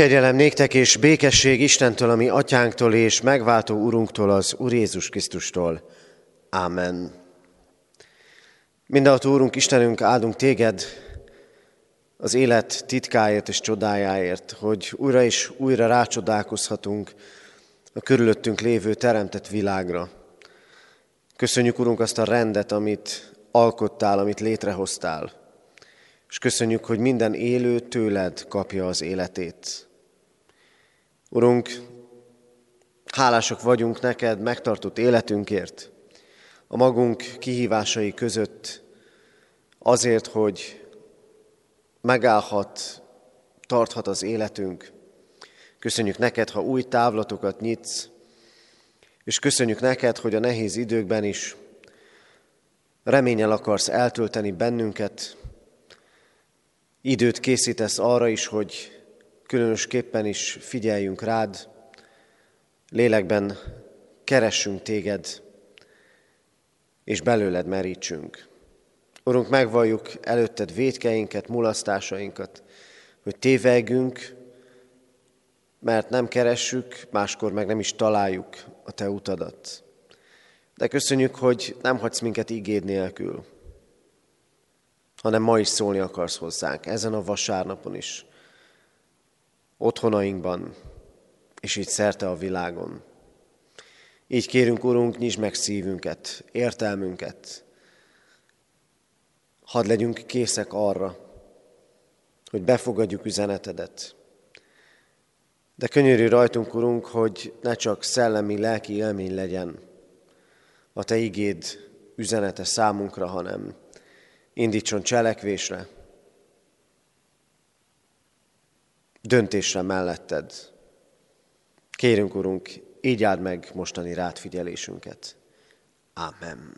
Kegyelem néktek és békesség Istentől, ami atyánktól és megváltó Urunktól, az Úr Jézus Krisztustól. Ámen. Mindenható Úrunk, Istenünk, áldunk téged az élet titkáért és csodájáért, hogy újra és újra rácsodálkozhatunk a körülöttünk lévő teremtett világra. Köszönjük, Urunk, azt a rendet, amit alkottál, amit létrehoztál. És köszönjük, hogy minden élő tőled kapja az életét. Urunk, hálásak vagyunk neked megtartott életünkért, a magunk kihívásai között, azért, hogy megállhat, tarthat az életünk. Köszönjük neked, ha új távlatokat nyitsz, és köszönjük neked, hogy a nehéz időkben is reményel akarsz eltölteni bennünket, időt készítesz arra is, hogy különösképpen is figyeljünk rád, lélekben keressünk téged, és belőled merítsünk. Urunk, megvalljuk előtted védkeinket, mulasztásainkat, hogy tévegünk, mert nem keressük, máskor meg nem is találjuk a Te utadat. De köszönjük, hogy nem hagysz minket igéd nélkül, hanem ma is szólni akarsz hozzánk, ezen a vasárnapon is, otthonainkban, és így szerte a világon. Így kérünk, Urunk, nyisd meg szívünket, értelmünket. Hadd legyünk készek arra, hogy befogadjuk üzenetedet. De könyörű rajtunk, Urunk, hogy ne csak szellemi, lelki élmény legyen a Te igéd üzenete számunkra, hanem indítson cselekvésre, döntésre melletted. Kérünk, Urunk, így áld meg mostani rátfigyelésünket. Amen.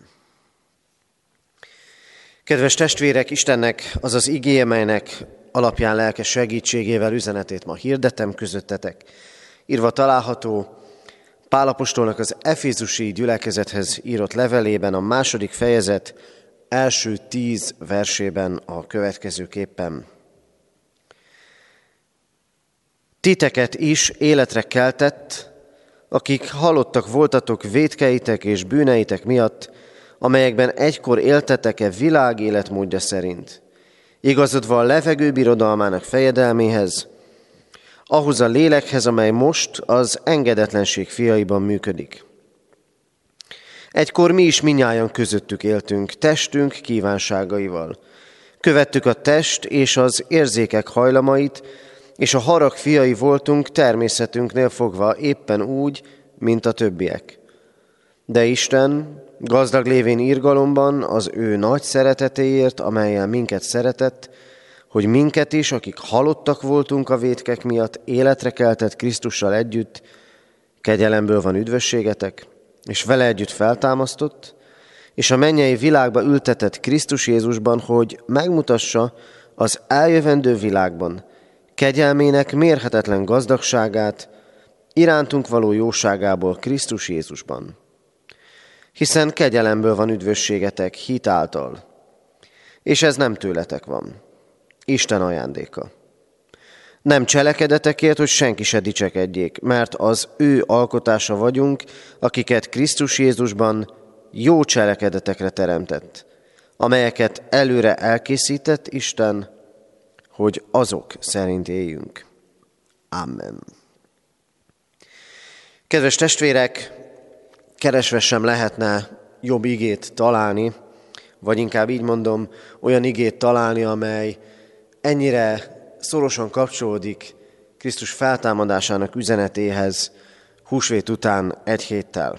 Kedves testvérek, Istennek az az igéje, melynek alapján lelke segítségével üzenetét ma hirdetem közöttetek. Írva található Pálapostolnak az Efézusi gyülekezethez írott levelében a második fejezet első tíz versében a következőképpen. Titeket is életre keltett, akik halottak voltatok védkeitek és bűneitek miatt, amelyekben egykor éltetek-e világ életmódja szerint, igazodva a levegő birodalmának fejedelméhez, ahhoz a lélekhez, amely most az engedetlenség fiaiban működik. Egykor mi is minnyáján közöttük éltünk, testünk kívánságaival. Követtük a test és az érzékek hajlamait, és a harag fiai voltunk természetünknél fogva éppen úgy, mint a többiek. De Isten, gazdag lévén írgalomban, az ő nagy szeretetéért, amelyen minket szeretett, hogy minket is, akik halottak voltunk a vétkek miatt, életre keltett Krisztussal együtt, kegyelemből van üdvösségetek, és vele együtt feltámasztott, és a mennyei világba ültetett Krisztus Jézusban, hogy megmutassa az eljövendő világban kegyelmének mérhetetlen gazdagságát, irántunk való jóságából Krisztus Jézusban. Hiszen kegyelemből van üdvösségetek hit és ez nem tőletek van, Isten ajándéka. Nem cselekedetekért, hogy senki se dicsekedjék, mert az ő alkotása vagyunk, akiket Krisztus Jézusban jó cselekedetekre teremtett, amelyeket előre elkészített Isten, hogy azok szerint éljünk. Amen. Kedves testvérek, keresve sem lehetne jobb igét találni, vagy inkább így mondom, olyan igét találni, amely ennyire szorosan kapcsolódik Krisztus feltámadásának üzenetéhez húsvét után egy héttel.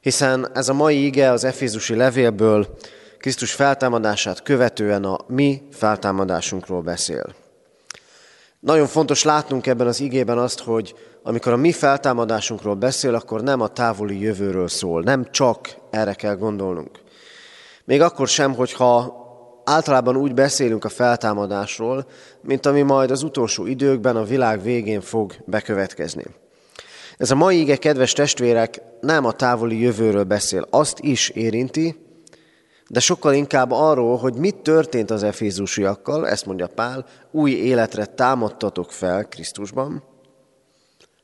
Hiszen ez a mai ige az Efézusi levélből Krisztus feltámadását követően a mi feltámadásunkról beszél. Nagyon fontos látnunk ebben az igében azt, hogy amikor a mi feltámadásunkról beszél, akkor nem a távoli jövőről szól, nem csak erre kell gondolnunk. Még akkor sem, hogyha általában úgy beszélünk a feltámadásról, mint ami majd az utolsó időkben a világ végén fog bekövetkezni. Ez a mai ige, kedves testvérek, nem a távoli jövőről beszél, azt is érinti, de sokkal inkább arról, hogy mit történt az efézusiakkal, ezt mondja Pál, új életre támadtatok fel Krisztusban,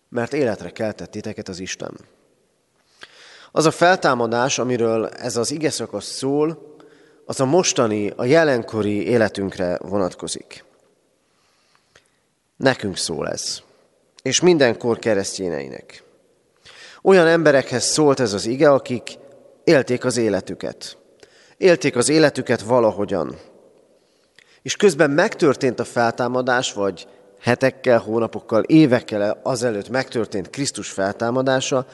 mert életre keltett titeket az Isten. Az a feltámadás, amiről ez az ige szakasz szól, az a mostani, a jelenkori életünkre vonatkozik. Nekünk szól ez, és mindenkor keresztjéneinek. Olyan emberekhez szólt ez az ige, akik élték az életüket. Élték az életüket valahogyan. És közben megtörtént a feltámadás, vagy hetekkel, hónapokkal, évekkel azelőtt megtörtént Krisztus feltámadása.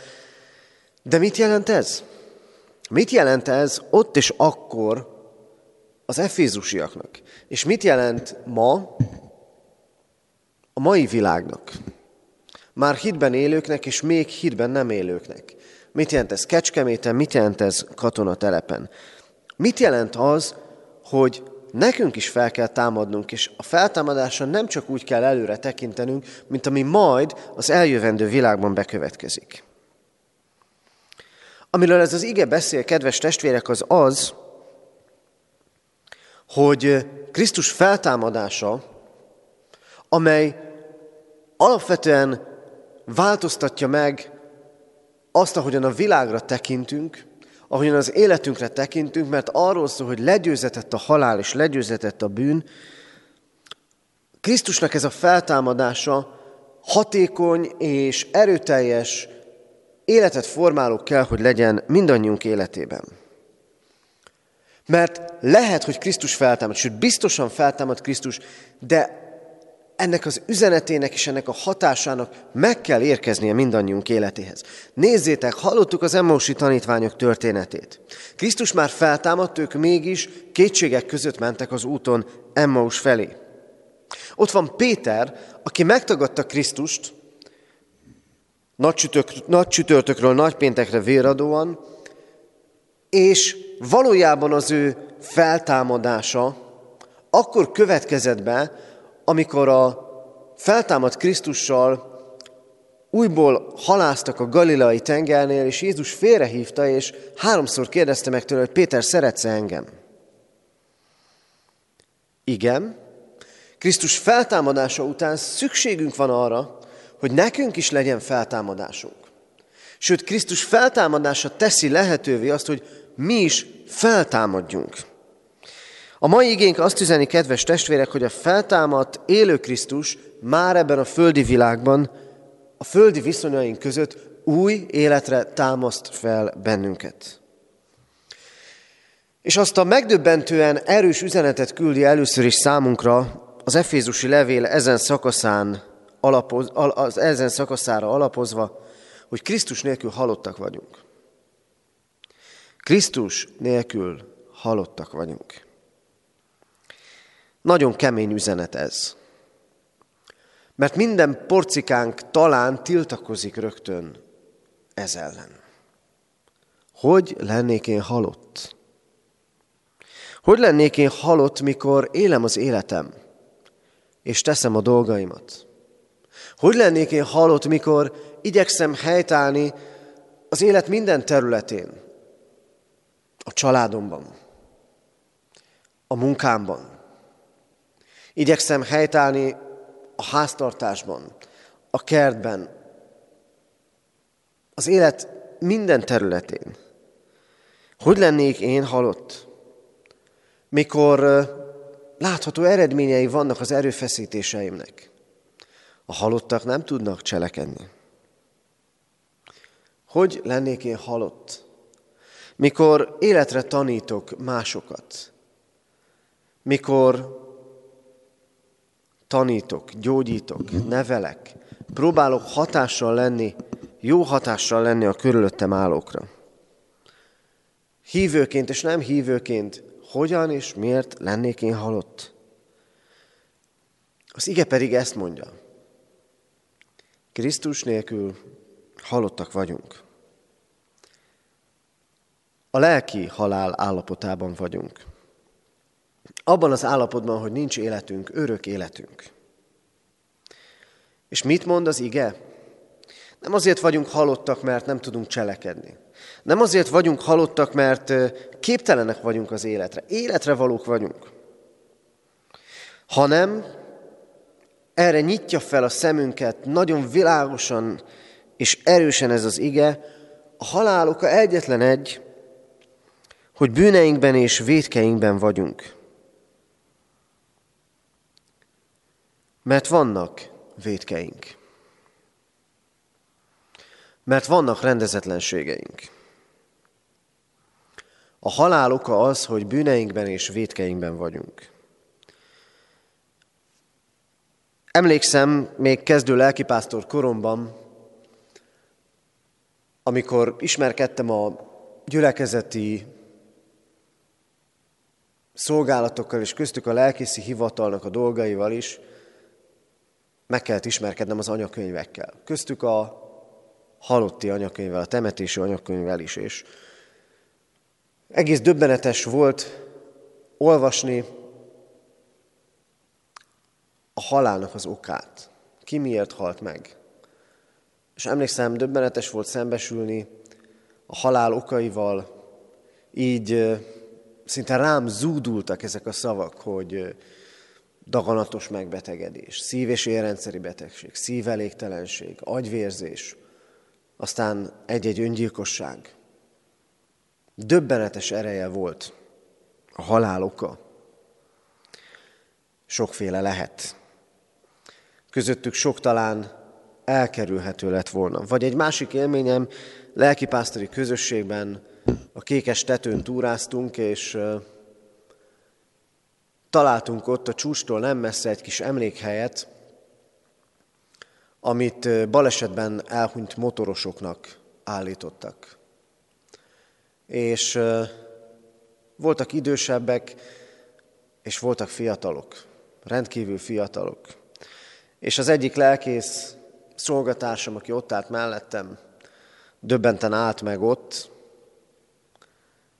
De mit jelent ez? Mit jelent ez ott és akkor az efézusiaknak? És mit jelent ma a mai világnak? Már hitben élőknek, és még hitben nem élőknek. Mit jelent ez Kecskeméten, mit jelent ez katonatelepen? Mit jelent az, hogy nekünk is fel kell támadnunk, és a feltámadásra nem csak úgy kell előre tekintenünk, mint ami majd az eljövendő világban bekövetkezik. Amiről ez az ige beszél, kedves testvérek, az az, hogy Krisztus feltámadása, amely alapvetően változtatja meg azt, ahogyan a világra tekintünk, ahogyan az életünkre tekintünk, mert arról szól, hogy legyőzetett a halál és legyőzetett a bűn, Krisztusnak ez a feltámadása hatékony és erőteljes életet formáló kell, hogy legyen mindannyiunk életében. Mert lehet, hogy Krisztus feltámad, sőt biztosan feltámad Krisztus, de ennek az üzenetének és ennek a hatásának meg kell érkeznie mindannyiunk életéhez. Nézzétek, hallottuk az Emmausi tanítványok történetét. Krisztus már feltámadt, ők mégis kétségek között mentek az úton Emmaus felé. Ott van Péter, aki megtagadta Krisztust, nagy, csütök, nagy csütörtökről nagy péntekre véradóan, és valójában az ő feltámadása akkor következett be, amikor a feltámadt Krisztussal újból haláztak a galileai tengernél, és Jézus félrehívta, és háromszor kérdezte meg tőle, hogy Péter, szeretsz engem? Igen. Krisztus feltámadása után szükségünk van arra, hogy nekünk is legyen feltámadásunk. Sőt, Krisztus feltámadása teszi lehetővé azt, hogy mi is feltámadjunk. A mai igénk azt üzeni, kedves testvérek, hogy a feltámadt élő Krisztus már ebben a földi világban, a földi viszonyaink között új életre támaszt fel bennünket. És azt a megdöbbentően erős üzenetet küldi először is számunkra az Efézusi levél ezen szakaszán alapoz, az ezen szakaszára alapozva, hogy Krisztus nélkül halottak vagyunk. Krisztus nélkül halottak vagyunk. Nagyon kemény üzenet ez. Mert minden porcikánk talán tiltakozik rögtön ez ellen. Hogy lennék én halott? Hogy lennék én halott, mikor élem az életem, és teszem a dolgaimat? Hogy lennék én halott, mikor igyekszem helytállni az élet minden területén, a családomban, a munkámban, Igyekszem helytállni a háztartásban, a kertben, az élet minden területén. Hogy lennék én halott, mikor látható eredményei vannak az erőfeszítéseimnek? A halottak nem tudnak cselekedni. Hogy lennék én halott, mikor életre tanítok másokat, mikor tanítok, gyógyítok, nevelek, próbálok hatással lenni, jó hatással lenni a körülöttem állókra. Hívőként és nem hívőként, hogyan és miért lennék én halott? Az ige pedig ezt mondja. Krisztus nélkül halottak vagyunk. A lelki halál állapotában vagyunk. Abban az állapotban, hogy nincs életünk, örök életünk. És mit mond az ige? Nem azért vagyunk halottak, mert nem tudunk cselekedni. Nem azért vagyunk halottak, mert képtelenek vagyunk az életre. Életre valók vagyunk. Hanem erre nyitja fel a szemünket nagyon világosan és erősen ez az ige, a halál oka egyetlen egy, hogy bűneinkben és védkeinkben vagyunk. Mert vannak védkeink. Mert vannak rendezetlenségeink. A halál oka az, hogy bűneinkben és védkeinkben vagyunk. Emlékszem, még kezdő lelkipásztor koromban, amikor ismerkedtem a gyülekezeti szolgálatokkal, és köztük a lelkészi hivatalnak a dolgaival is, meg kellett ismerkednem az anyakönyvekkel. Köztük a halotti anyakönyvvel, a temetési anyakönyvvel is, és egész döbbenetes volt olvasni a halálnak az okát. Ki miért halt meg. És emlékszem, döbbenetes volt szembesülni a halál okaival, így szinte rám zúdultak ezek a szavak, hogy daganatos megbetegedés, szív- és érrendszeri betegség, szívelégtelenség, agyvérzés, aztán egy-egy öngyilkosság. Döbbenetes ereje volt a halál oka. Sokféle lehet. Közöttük sok talán elkerülhető lett volna. Vagy egy másik élményem, lelkipásztori közösségben a kékes tetőn túráztunk, és találtunk ott a csúcstól nem messze egy kis emlékhelyet, amit balesetben elhunyt motorosoknak állítottak. És voltak idősebbek, és voltak fiatalok, rendkívül fiatalok. És az egyik lelkész szolgatársam, aki ott állt mellettem, döbbenten állt meg ott,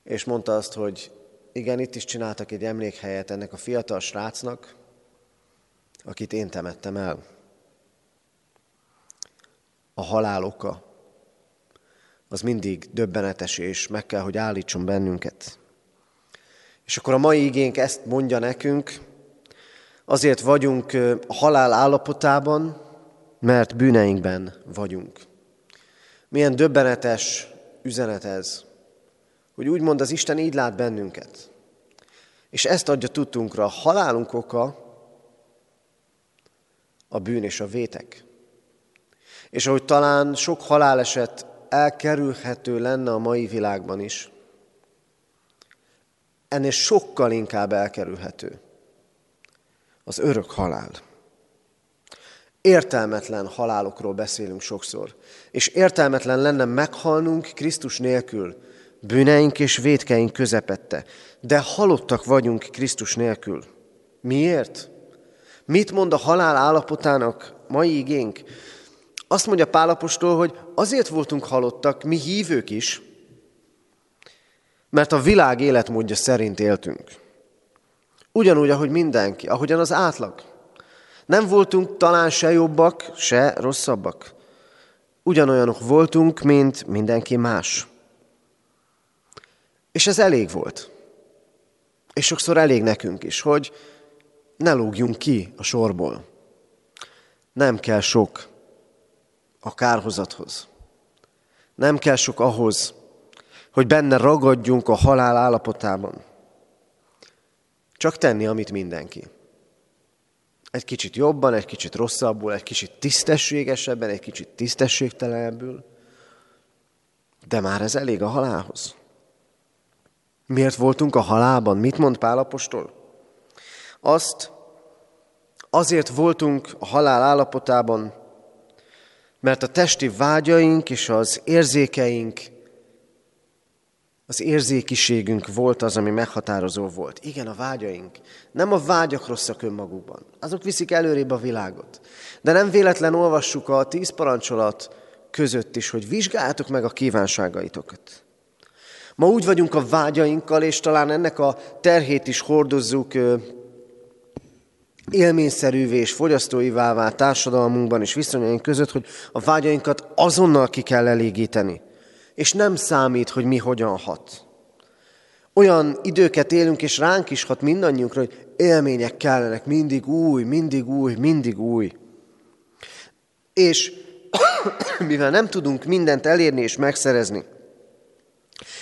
és mondta azt, hogy igen, itt is csináltak egy emlékhelyet ennek a fiatal srácnak, akit én temettem el. A halál oka az mindig döbbenetes, és meg kell, hogy állítson bennünket. És akkor a mai igénk ezt mondja nekünk, azért vagyunk a halál állapotában, mert bűneinkben vagyunk. Milyen döbbenetes üzenet ez, hogy úgymond az Isten így lát bennünket. És ezt adja tudtunkra, a halálunk oka a bűn és a vétek. És ahogy talán sok haláleset elkerülhető lenne a mai világban is, ennél sokkal inkább elkerülhető az örök halál. Értelmetlen halálokról beszélünk sokszor, és értelmetlen lenne meghalnunk Krisztus nélkül, bűneink és védkeink közepette, de halottak vagyunk Krisztus nélkül. Miért? Mit mond a halál állapotának mai igénk? Azt mondja Pálapostól, hogy azért voltunk halottak, mi hívők is, mert a világ életmódja szerint éltünk. Ugyanúgy, ahogy mindenki, ahogyan az átlag. Nem voltunk talán se jobbak, se rosszabbak. Ugyanolyanok voltunk, mint mindenki más. És ez elég volt. És sokszor elég nekünk is, hogy ne lógjunk ki a sorból. Nem kell sok a kárhozathoz. Nem kell sok ahhoz, hogy benne ragadjunk a halál állapotában. Csak tenni, amit mindenki. Egy kicsit jobban, egy kicsit rosszabbul, egy kicsit tisztességesebben, egy kicsit tisztességtelenebbül. De már ez elég a halálhoz. Miért voltunk a halálban? Mit mond Pálapostól? Azt, azért voltunk a halál állapotában, mert a testi vágyaink és az érzékeink, az érzékiségünk volt az, ami meghatározó volt. Igen, a vágyaink. Nem a vágyak rosszak önmagukban. Azok viszik előrébb a világot. De nem véletlen olvassuk a tíz parancsolat között is, hogy vizsgáljátok meg a kívánságaitokat. Ma úgy vagyunk a vágyainkkal, és talán ennek a terhét is hordozzuk élményszerűvé és fogyasztóivá vált társadalmunkban és viszonyaink között, hogy a vágyainkat azonnal ki kell elégíteni. És nem számít, hogy mi hogyan hat. Olyan időket élünk, és ránk is hat mindannyiunkra, hogy élmények kellenek, mindig új, mindig új, mindig új. És mivel nem tudunk mindent elérni és megszerezni,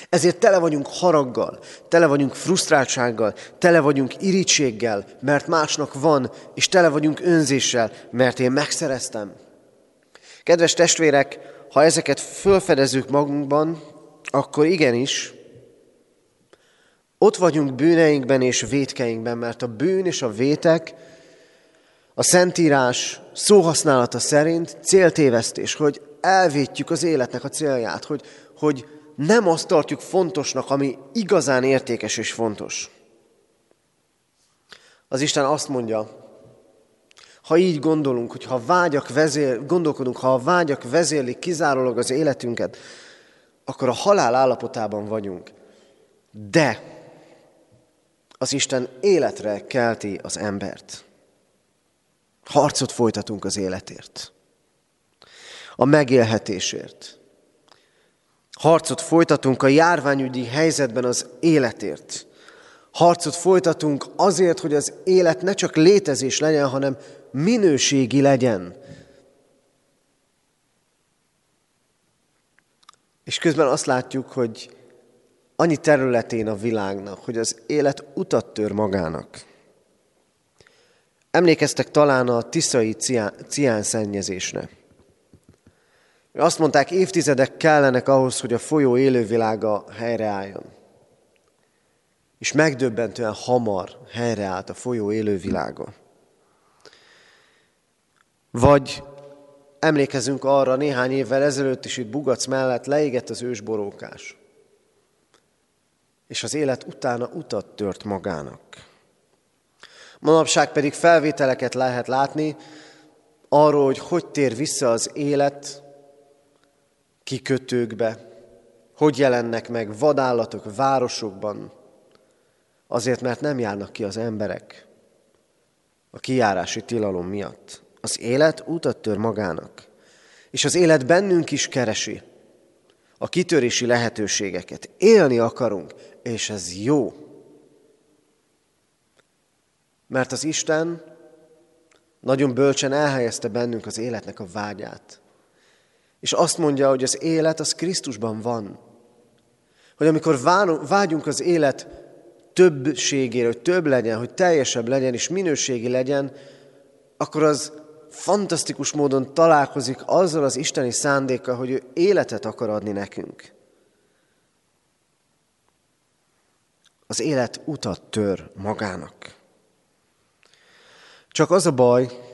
ezért tele vagyunk haraggal, tele vagyunk frusztráltsággal, tele vagyunk irítséggel, mert másnak van, és tele vagyunk önzéssel, mert én megszereztem. Kedves testvérek, ha ezeket fölfedezzük magunkban, akkor igenis, ott vagyunk bűneinkben és vétkeinkben, mert a bűn és a vétek a Szentírás szóhasználata szerint céltévesztés, hogy elvétjük az életnek a célját, hogy, hogy nem azt tartjuk fontosnak, ami igazán értékes és fontos. Az Isten azt mondja, ha így gondolunk, hogy ha vágyak vezér, gondolkodunk, ha a vágyak vezérlik kizárólag az életünket, akkor a halál állapotában vagyunk. De az Isten életre kelti az embert. Harcot folytatunk az életért. A megélhetésért. Harcot folytatunk a járványügyi helyzetben az életért. Harcot folytatunk azért, hogy az élet ne csak létezés legyen, hanem minőségi legyen. És közben azt látjuk, hogy annyi területén a világnak, hogy az élet utat tör magának. Emlékeztek talán a tiszai cián szennyezésre. Azt mondták, évtizedek kellenek ahhoz, hogy a folyó élővilága helyreálljon. És megdöbbentően hamar helyreállt a folyó élővilága. Vagy emlékezünk arra, néhány évvel ezelőtt is itt Bugac mellett leégett az ősborókás. És az élet utána utat tört magának. Manapság pedig felvételeket lehet látni arról, hogy hogy tér vissza az élet kikötőkbe, hogy jelennek meg vadállatok városokban, azért, mert nem járnak ki az emberek a kijárási tilalom miatt. Az élet utat tör magának, és az élet bennünk is keresi a kitörési lehetőségeket. Élni akarunk, és ez jó. Mert az Isten nagyon bölcsen elhelyezte bennünk az életnek a vágyát. És azt mondja, hogy az élet az Krisztusban van. Hogy amikor vágyunk az élet többségére, hogy több legyen, hogy teljesebb legyen és minőségi legyen, akkor az fantasztikus módon találkozik azzal az isteni szándékkal, hogy ő életet akar adni nekünk. Az élet utat tör magának. Csak az a baj,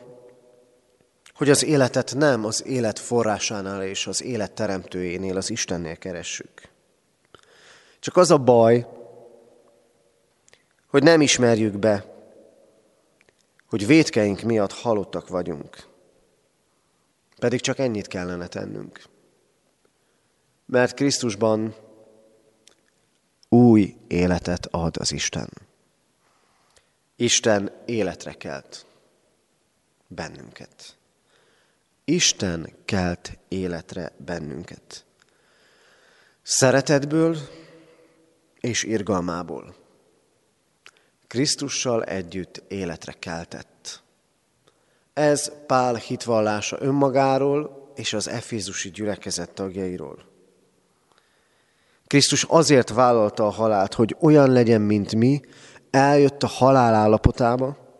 hogy az életet nem az élet forrásánál és az élet teremtőjénél, az Istennél keressük. Csak az a baj, hogy nem ismerjük be, hogy védkeink miatt halottak vagyunk. Pedig csak ennyit kellene tennünk. Mert Krisztusban új életet ad az Isten. Isten életre kelt bennünket. Isten kelt életre bennünket. Szeretetből és irgalmából. Krisztussal együtt életre keltett. Ez Pál hitvallása önmagáról és az Efézusi gyülekezet tagjairól. Krisztus azért vállalta a halált, hogy olyan legyen, mint mi, eljött a halál állapotába,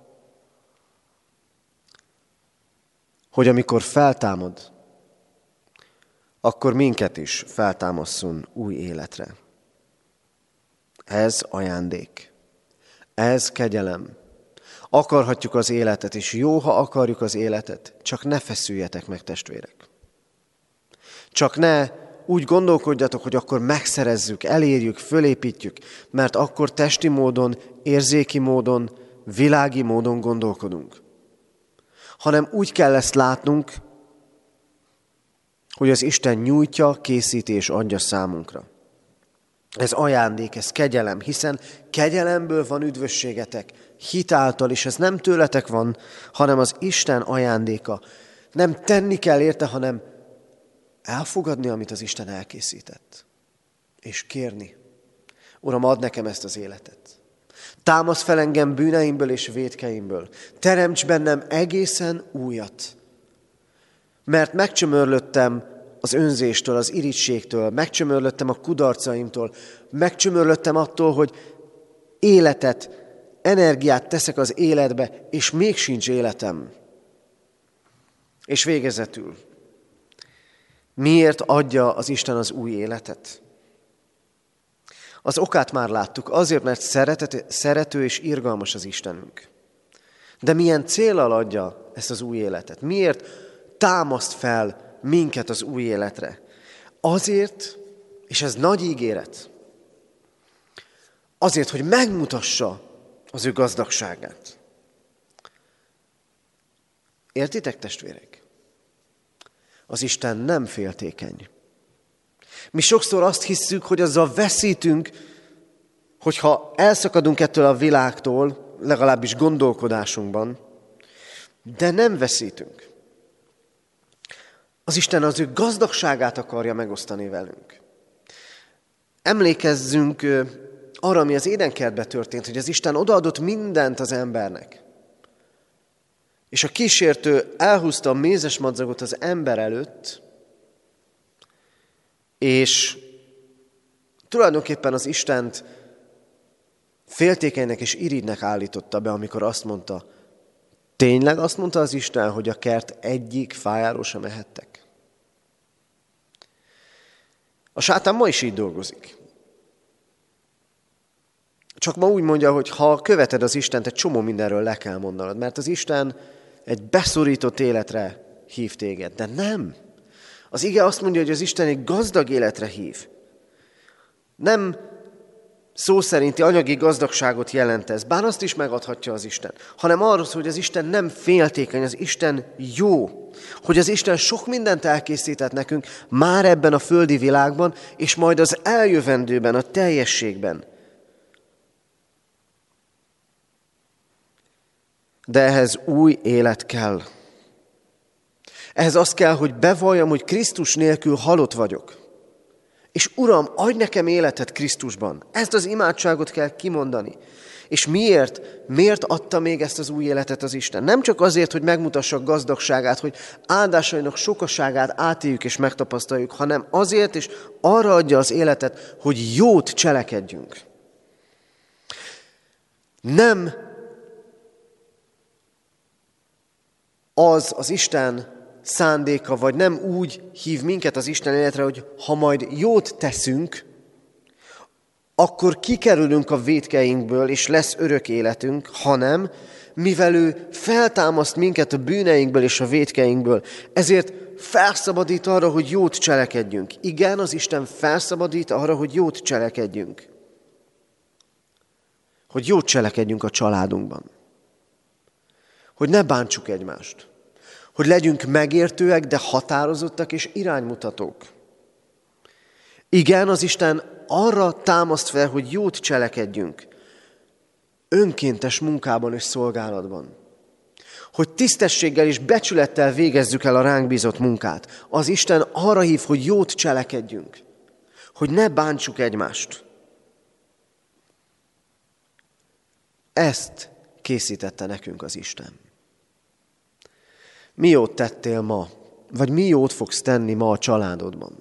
hogy amikor feltámad, akkor minket is feltámaszson új életre. Ez ajándék. Ez kegyelem. Akarhatjuk az életet, és jó, ha akarjuk az életet, csak ne feszüljetek meg, testvérek. Csak ne úgy gondolkodjatok, hogy akkor megszerezzük, elérjük, fölépítjük, mert akkor testi módon, érzéki módon, világi módon gondolkodunk hanem úgy kell ezt látnunk, hogy az Isten nyújtja, készíti és adja számunkra. Ez ajándék, ez kegyelem, hiszen kegyelemből van üdvösségetek hitáltal, és ez nem tőletek van, hanem az Isten ajándéka. Nem tenni kell érte, hanem elfogadni, amit az Isten elkészített. És kérni, Uram, add nekem ezt az életet. Támasz fel engem bűneimből és védkeimből. Teremts bennem egészen újat. Mert megcsömörlöttem az önzéstől, az irítségtől, megcsömörlöttem a kudarcaimtól, megcsömörlöttem attól, hogy életet, energiát teszek az életbe, és még sincs életem. És végezetül, miért adja az Isten az új életet? Az okát már láttuk, azért, mert szeretet, szerető és irgalmas az Istenünk. De milyen célral adja ezt az új életet? Miért támaszt fel minket az új életre? Azért, és ez nagy ígéret, azért, hogy megmutassa az ő gazdagságát. Értitek, testvérek? Az Isten nem féltékeny. Mi sokszor azt hisszük, hogy azzal veszítünk, hogyha elszakadunk ettől a világtól, legalábbis gondolkodásunkban, de nem veszítünk. Az Isten az ő gazdagságát akarja megosztani velünk. Emlékezzünk arra, ami az édenkertben történt, hogy az Isten odaadott mindent az embernek. És a kísértő elhúzta a mézes madzagot az ember előtt, és tulajdonképpen az Istent féltékenynek és iridnek állította be, amikor azt mondta, tényleg azt mondta az Isten, hogy a kert egyik fájáról sem ehettek. A sátán ma is így dolgozik. Csak ma úgy mondja, hogy ha követed az Istent, egy csomó mindenről le kell mondanod, mert az Isten egy beszorított életre hív téged. De nem. Az ige azt mondja, hogy az Isten egy gazdag életre hív. Nem szó szerinti anyagi gazdagságot jelent ez, bár azt is megadhatja az Isten, hanem arról, hogy az Isten nem féltékeny, az Isten jó, hogy az Isten sok mindent elkészített nekünk már ebben a földi világban, és majd az eljövendőben, a teljességben. De ehhez új élet kell. Ehhez az kell, hogy bevalljam, hogy Krisztus nélkül halott vagyok. És Uram, adj nekem életet Krisztusban. Ezt az imádságot kell kimondani. És miért? Miért adta még ezt az új életet az Isten? Nem csak azért, hogy megmutassa gazdagságát, hogy áldásainak sokaságát átéljük és megtapasztaljuk, hanem azért, és arra adja az életet, hogy jót cselekedjünk. Nem az az Isten szándéka, vagy nem úgy hív minket az Isten életre, hogy ha majd jót teszünk, akkor kikerülünk a védkeinkből, és lesz örök életünk, hanem mivel ő feltámaszt minket a bűneinkből és a védkeinkből, ezért felszabadít arra, hogy jót cselekedjünk. Igen, az Isten felszabadít arra, hogy jót cselekedjünk. Hogy jót cselekedjünk a családunkban. Hogy ne bántsuk egymást hogy legyünk megértőek, de határozottak és iránymutatók. Igen, az Isten arra támaszt fel, hogy jót cselekedjünk, önkéntes munkában és szolgálatban. Hogy tisztességgel és becsülettel végezzük el a ránk bízott munkát. Az Isten arra hív, hogy jót cselekedjünk. Hogy ne bántsuk egymást. Ezt készítette nekünk az Isten. Mi jót tettél ma? Vagy mi jót fogsz tenni ma a családodban?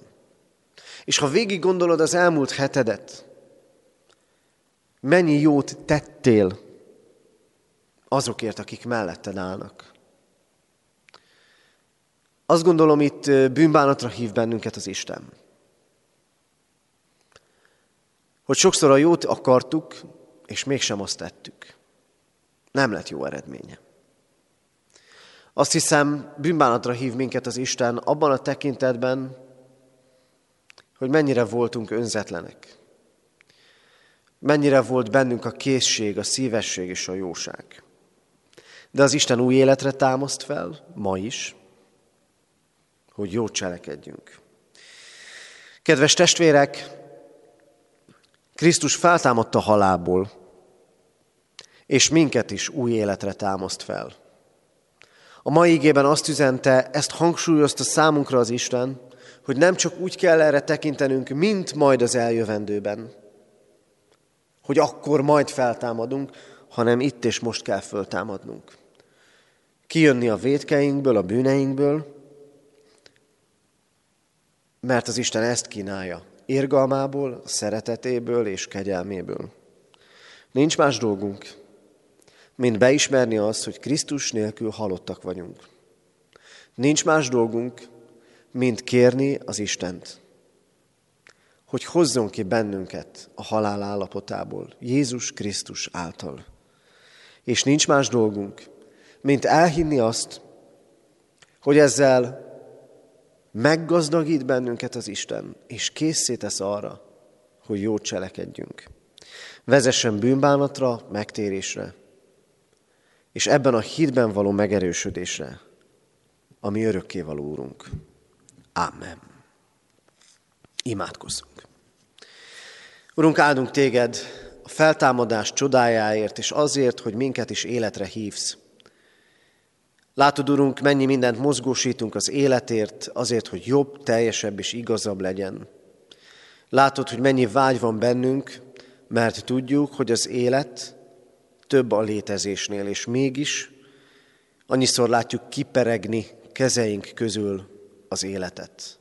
És ha végig gondolod az elmúlt hetedet, mennyi jót tettél azokért, akik melletted állnak? Azt gondolom, itt bűnbánatra hív bennünket az Isten. Hogy sokszor a jót akartuk, és mégsem azt tettük. Nem lett jó eredménye. Azt hiszem, bűnbánatra hív minket az Isten abban a tekintetben, hogy mennyire voltunk önzetlenek. Mennyire volt bennünk a készség, a szívesség és a jóság. De az Isten új életre támaszt fel, ma is, hogy jót cselekedjünk. Kedves testvérek, Krisztus feltámadta halálból, és minket is új életre támaszt fel. A mai igében azt üzente, ezt hangsúlyozta számunkra az Isten, hogy nem csak úgy kell erre tekintenünk, mint majd az eljövendőben, hogy akkor majd feltámadunk, hanem itt és most kell föltámadnunk. Kijönni a védkeinkből, a bűneinkből, mert az Isten ezt kínálja, érgalmából, szeretetéből és kegyelméből. Nincs más dolgunk, mint beismerni azt, hogy Krisztus nélkül halottak vagyunk. Nincs más dolgunk, mint kérni az Istent, hogy hozzon ki bennünket a halál állapotából, Jézus Krisztus által. És nincs más dolgunk, mint elhinni azt, hogy ezzel meggazdagít bennünket az Isten, és készé tesz arra, hogy jót cselekedjünk. Vezessen bűnbánatra, megtérésre, és ebben a hitben való megerősödésre, ami örökkévaló Úrunk. Amen. Imádkozzunk. Urunk, áldunk téged a feltámadás csodájáért, és azért, hogy minket is életre hívsz. Látod, Urunk, mennyi mindent mozgósítunk az életért, azért, hogy jobb, teljesebb és igazabb legyen. Látod, hogy mennyi vágy van bennünk, mert tudjuk, hogy az élet több a létezésnél, és mégis annyiszor látjuk kiperegni kezeink közül az életet.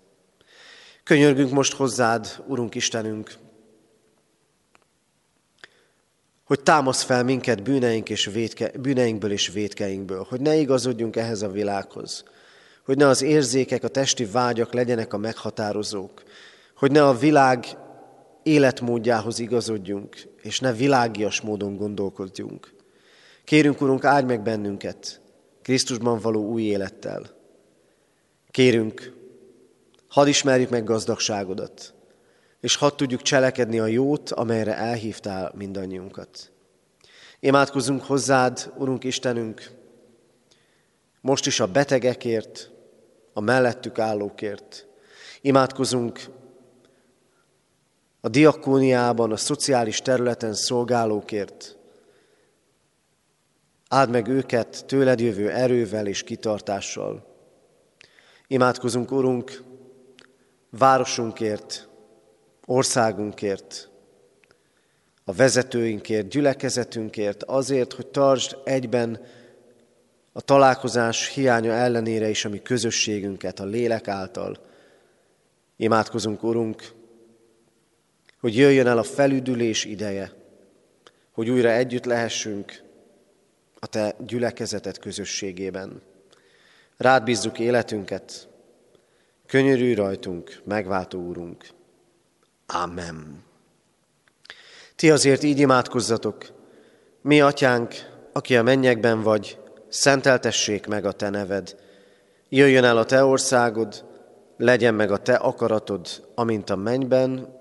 Könyörgünk most hozzád, Urunk Istenünk, hogy támasz fel minket bűneink és védke, bűneinkből és védkeinkből, hogy ne igazodjunk ehhez a világhoz, hogy ne az érzékek, a testi vágyak legyenek a meghatározók, hogy ne a világ életmódjához igazodjunk, és ne világias módon gondolkodjunk. Kérünk, Urunk, áldj meg bennünket Krisztusban való új élettel. Kérünk, hadd ismerjük meg gazdagságodat, és hadd tudjuk cselekedni a jót, amelyre elhívtál mindannyiunkat. Imádkozzunk hozzád, Urunk Istenünk, most is a betegekért, a mellettük állókért. Imádkozunk a diakóniában, a szociális területen szolgálókért. Áld meg őket tőled jövő erővel és kitartással. Imádkozunk, Urunk, városunkért, országunkért, a vezetőinkért, gyülekezetünkért, azért, hogy tartsd egyben a találkozás hiánya ellenére is a mi közösségünket a lélek által. Imádkozunk, Urunk, hogy jöjjön el a felüdülés ideje, hogy újra együtt lehessünk a Te gyülekezetet közösségében. Rád bízzuk életünket, könyörülj rajtunk, megváltó Úrunk. Amen. Ti azért így imádkozzatok, mi atyánk, aki a mennyekben vagy, szenteltessék meg a te neved. Jöjjön el a te országod, legyen meg a te akaratod, amint a mennyben,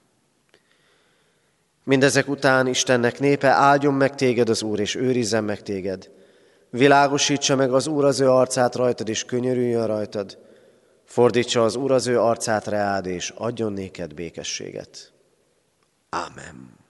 Mindezek után Istennek népe áldjon meg téged az Úr, és őrizzen meg téged. Világosítsa meg az Úr az ő arcát rajtad, és könyörüljön rajtad. Fordítsa az Úr az ő arcát reád, és adjon néked békességet. Amen.